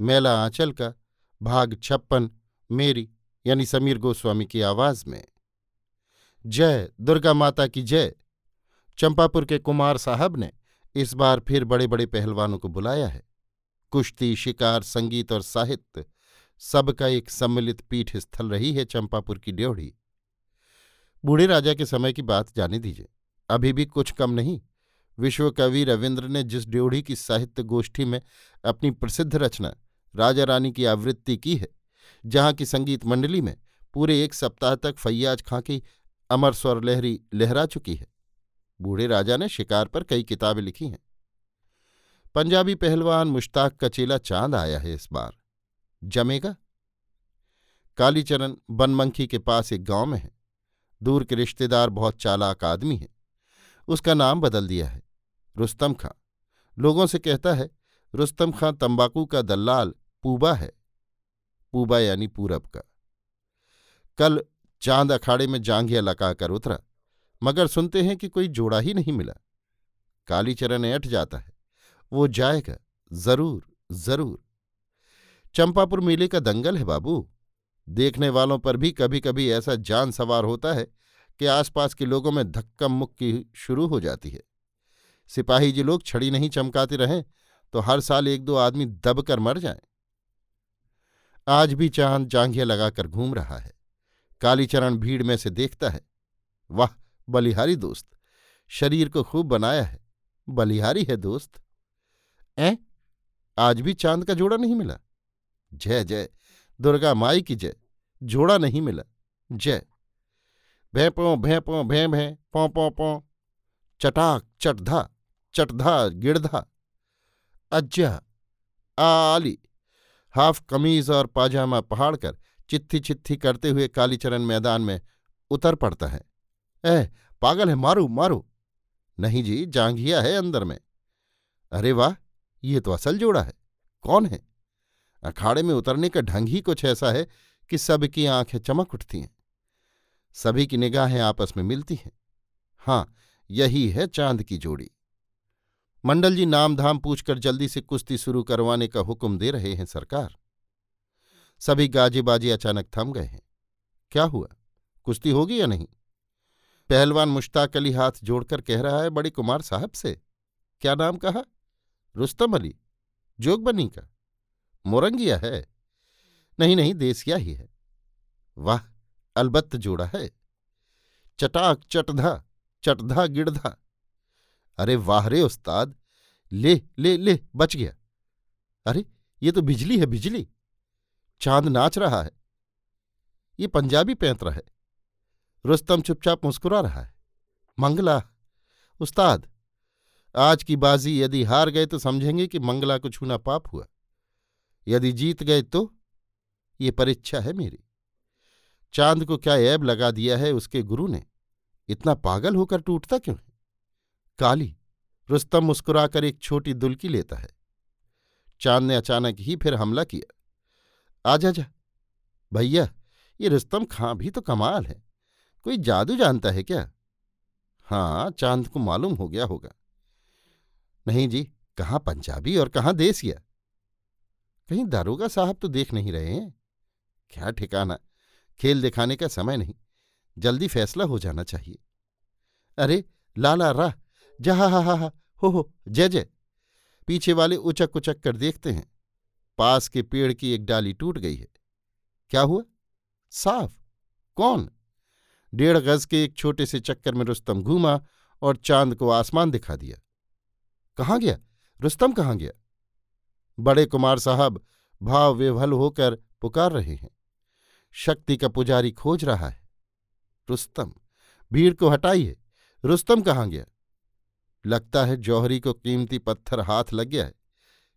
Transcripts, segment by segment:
मेला आंचल का भाग छप्पन, मेरी यानी समीर गोस्वामी की आवाज़ में। जय दुर्गा माता की जय। चंपापुर के कुमार साहब ने इस बार फिर बड़े बड़े पहलवानों को बुलाया है। कुश्ती, शिकार, संगीत और साहित्य सबका एक सम्मिलित पीठ स्थल रही है चंपापुर की ड्योढ़ी। बूढ़े राजा के समय की बात जाने दीजिए। अभी भी कुछ कम नहीं। विश्वकवि रविन्द्र ने जिस ड्योढ़ी की साहित्य गोष्ठी में अपनी प्रसिद्ध रचना राजा रानी की आवृत्ति की है, जहाँ की संगीत मंडली में पूरे एक सप्ताह तक फैयाज खां की अमर स्वर लहरी लहरा चुकी है। बूढ़े राजा ने शिकार पर कई किताबें लिखी हैं। पंजाबी पहलवान मुश्ताक का चेला चाँद आया है इस बार। जमेगा? कालीचरण बनमंखी के पास एक गाँव में है। दूर के रिश्तेदार बहुत चालाक आदमी है। उसका नाम बदल दिया है। रुस्तम खां। लोगों से कहता है, रुस्तम खां तंबाकू का दल्लाल पूबा है। पूबा यानी पूरब का। कल चाँद अखाड़े में जांघिया लगाकर उतरा, मगर सुनते हैं कि कोई जोड़ा ही नहीं मिला। कालीचरण अट जाता है, वो जाएगा, ज़रूर ज़रूर। चंपापुर मेले का दंगल है बाबू। देखने वालों पर भी कभी कभी ऐसा जान सवार होता है कि आसपास के लोगों में धक्का मुक्की शुरू हो जाती है। सिपाही जी लोग छड़ी नहीं चमकाते रहें तो हर साल एक दो आदमी दबकर मर जाएँ। आज भी चाँद जांघिया लगाकर घूम रहा है। कालीचरण भीड़ में से देखता है। वाह, बलिहारी दोस्त, शरीर को खूब बनाया है। बलिहारी है दोस्त। ए आज भी चाँद का जोड़ा नहीं मिला? जय जय, दुर्गा माई की जय, जोड़ा नहीं मिला। जय, भै पो भै पो, भै भै, पौ पौ पौ, चटाक, चटधा चटधा, गिड़धा अज्जा आली हाफ़ कमीज और पाजामा पहाड़कर चित्थी चित्थी करते हुए कालीचरण मैदान में उतर पड़ता है। ऐह पागल है, मारू मारू। नहीं जी, जांघिया है अंदर में। अरे वाह, ये तो असल जोड़ा है। कौन है? अखाड़े में उतरने का ढंग ही कुछ ऐसा है कि सबकी आँखें चमक उठती हैं। सभी की निगाहें आपस में मिलती हैं। हाँ यही है चाँद की जोड़ी। मंडल जी नाम धाम पूछकर जल्दी से कुश्ती शुरू करवाने का हुक्म दे रहे हैं सरकार। सभी गाजे बाजे अचानक थम गए हैं। क्या हुआ? कुश्ती होगी या नहीं? पहलवान मुश्ताक अली हाथ जोड़कर कह रहा है, बड़े कुमार साहब से। क्या नाम कहा? रुस्तम अली। जोगबनी का। मोरंगिया है। नहीं नहीं, देसिया ही है। वाह, अलबत्त जोड़ा है। चटाक चटधा चटधा गिड़धा। अरे वाह रे उस्ताद। ले ले ले, बच गया। अरे, ये तो बिजली है, बिजली। चाँद नाच रहा है। ये पंजाबी पैंतरा है। रुस्तम चुपचाप मुस्कुरा रहा है। मंगला, उस्ताद, आज की बाजी यदि हार गए तो समझेंगे कि मंगला को छूना पाप हुआ। यदि जीत गए तो ये परीक्षा है मेरी। चाँद को क्या ऐब लगा दिया है उसके गुरु ने? इतना पागल होकर टूटता क्यों काली, रुस्तम मुस्कुराकर एक छोटी दुलकी लेता है। चाँद ने अचानक ही फिर हमला किया। आजा जा भैया, ये रुस्तम खां भी तो कमाल है। कोई जादू जानता है क्या? हाँ चाँद को मालूम हो गया होगा। नहीं जी, कहाँ पंजाबी और कहाँ देसिया कहीं दारोगा साहब तो देख नहीं रहे हैं। क्या ठिकाना? खेल दिखाने का समय नहीं। जल्दी फैसला हो जाना चाहिए। अरे, लाला, राह। जहा हा हा हा हो हो जय जय। पीछे वाले उचक उचक कर देखते हैं। पास के पेड़ की एक डाली टूट गई है। क्या हुआ? साफ़। कौन? डेढ़ गज के एक छोटे से चक्कर में रुस्तम घूमा और चाँद को आसमान दिखा दिया। कहाँ गया? रुस्तम कहाँ गया? बड़े कुमार साहब भाव विभल होकर पुकार रहे हैं। शक्ति का पुजारी खोज रहा है। रुस्तम, भीड़ को हटाइए। रुस्तम कहाँ गया? लगता है जौहरी को कीमती पत्थर हाथ लग गया है।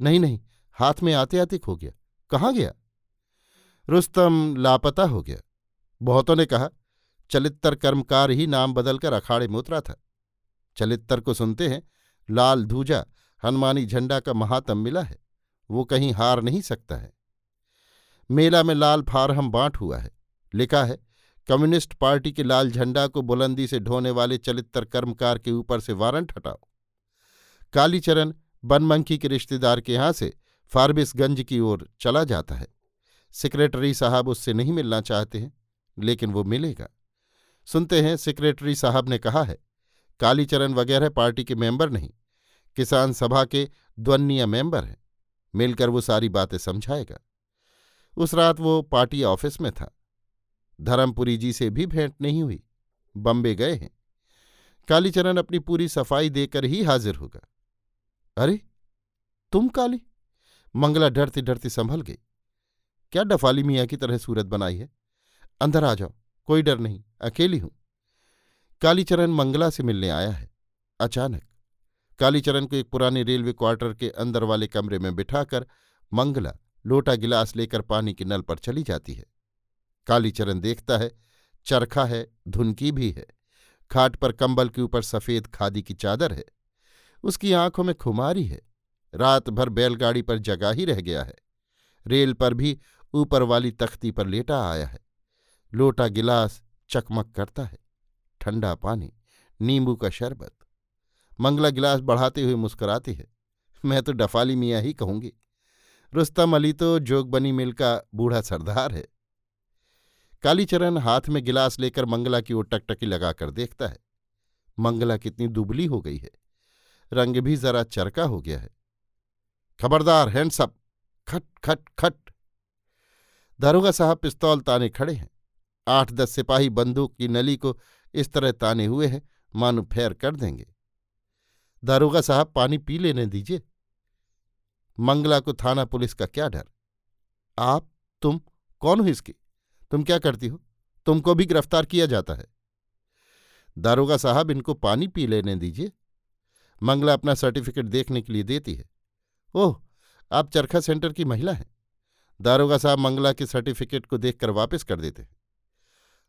नहीं नहीं, हाथ में आते आते खो गया। कहाँ गया? रुस्तम लापता हो गया। बहुतों ने कहा, चलित्तर कर्मकार ही नाम बदलकर अखाड़े में उतरा था। चलित्तर को सुनते हैं, लाल धूजा, हनुमानी झंडा का महात्म मिला है। वो कहीं हार नहीं सकता है। मेला में लाल फारहम बांट हुआ है। लिखा है कम्युनिस्ट पार्टी के लाल झंडा को बुलंदी से ढोने वाले चलित्र कर्मकार के ऊपर से वारंट हटाओ। कालीचरण बनमंखी के रिश्तेदार के यहाँ से फारबिसगंज की ओर चला जाता है। सेक्रेटरी साहब उससे नहीं मिलना चाहते हैं, लेकिन वो मिलेगा। सुनते हैं, सेक्रेटरी साहब ने कहा है, कालीचरण वगैरह पार्टी के मेंबर नहीं, किसान सभा के द्वन्नीय मेंबर हैं। मिलकर वो सारी बातें समझाएगा। उस रात वो पार्टी ऑफ़िस में था। धर्मपुरी जी से भी भेंट नहीं हुई। बम्बे गए हैं। कालीचरण अपनी पूरी सफ़ाई देकर ही हाजिर होगा। अरे, तुम काली? मंगला डरती डरती संभल गई। क्या डफाली मियाँ की तरह सूरत बनाई है? अंदर आ जाओ, कोई डर नहीं, अकेली हूँ। कालीचरण मंगला से मिलने आया है। अचानक। कालीचरण को एक पुराने रेलवे क्वार्टर के अंदर वाले कमरे में बिठाकर मंगला लोटा गिलास लेकर पानी के नल पर चली जाती है। कालीचरण देखता है, चरखा है धुनकी भी है। खाट पर कंबल के ऊपर सफ़ेद खादी की चादर है। उसकी आँखों में खुमारी है। रात भर बैलगाड़ी पर जगा ही रह गया है। रेल पर भी ऊपर वाली तख्ती पर लेटा आया है। लोटा गिलास चकमक करता है। ठंडा पानी, नींबू का शरबत। मंगला गिलास बढ़ाते हुए मुस्कुराती है। मैं तो डफाली मियाँ ही कहूँगी। रुस्तम अली तो जोगबनी मिल का बूढ़ा सरदार है। कालीचरण हाथ में गिलास लेकर मंगला की ओर टकटकी लगाकर देखता है। मंगला कितनी दुबली हो गई है। रंग भी जरा चरका हो गया है। खबरदार हैंडसअप खट खट खट। दारोगा साहब पिस्तौल ताने खड़े हैं। आठ, दस सिपाही बंदूक की नली को इस तरह ताने हुए हैं, मानो फेर कर देंगे। दारोगा साहब, पानी पी लेने दीजिए। मंगला को थाना पुलिस का क्या डर? आप, तुम, कौन हो इसकी? तुम क्या करती हो? तुमको भी गिरफ़्तार किया जाता है। दारोगा साहब इनको पानी पी लेने दीजिए। मंगला अपना सर्टिफिकेट देखने के लिए देती है। ओह, आप चरखा सेंटर की महिला हैं। दारोगा साहब मंगला के सर्टिफिकेट को देखकर वापस कर देते हैं।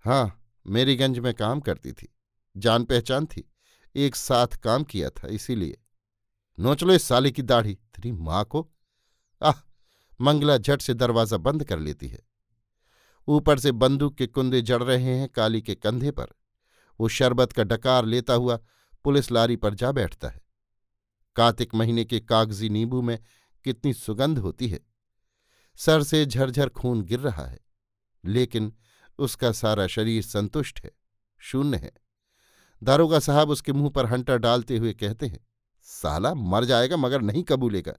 हाँ मेरीगंज में काम करती थी। जान पहचान थी। एक साथ काम किया था, इसीलिए। नोच लो इस साले की दाढ़ी। तेरी माँ को। आह, मंगला झट से दरवाज़ा बंद कर लेती है। ऊपर से बंदूक के कुंदे जड़ रहे हैं काली के कंधे पर। वो शरबत का डकार लेता हुआ पुलिस लारी पर जा बैठता है। कार्तिक महीने के कागज़ी नींबू में कितनी सुगंध होती है। सर से झरझर खून गिर रहा है, लेकिन उसका सारा शरीर संतुष्ट है, शून्य है। दारोगा साहब उसके मुँह पर हंटर डालते हुए कहते हैं, साला मर जाएगा मगर नहीं कबूलेगा।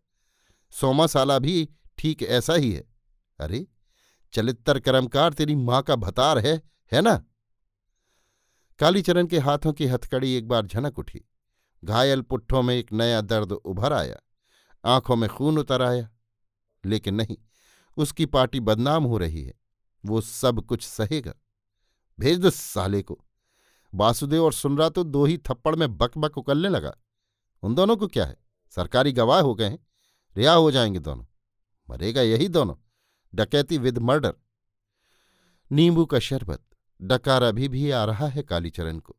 सोमा साला भी ठीक ऐसा ही है। अरे चलित्तर कर्मकार तेरी माँ का भतार है है ना? कालीचरण के हाथों की हथकड़ी एक बार झनक उठी। घायल पुट्ठों में एक नया दर्द उभर आया। आँखों में खून उतर आया। लेकिन नहीं, उसकी पार्टी बदनाम हो रही है। वो सब कुछ सहेगा। भेज दो साले को। वासुदेव और सुनरा तो दो ही थप्पड़ में बक बक उकलने लगा। उन दोनों को क्या है? सरकारी गवाह हो गए हैं। रिहा हो जाएँगे दोनों। मरेगा यही दोनों। डकैती विद मर्डर। नींबू का शरबत, डकार अभी भी आ रहा है कालीचरण को।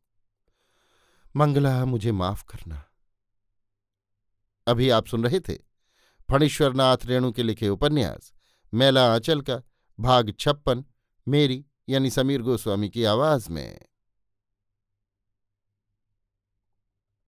मंगला, मुझे माफ़ करना। अभी आप सुन रहे थे फणीश्वरनाथ रेणु के लिखे उपन्यास, मेला आंचल का, भाग छप्पन, मेरी, यानी समीर गोस्वामी की आवाज़ में।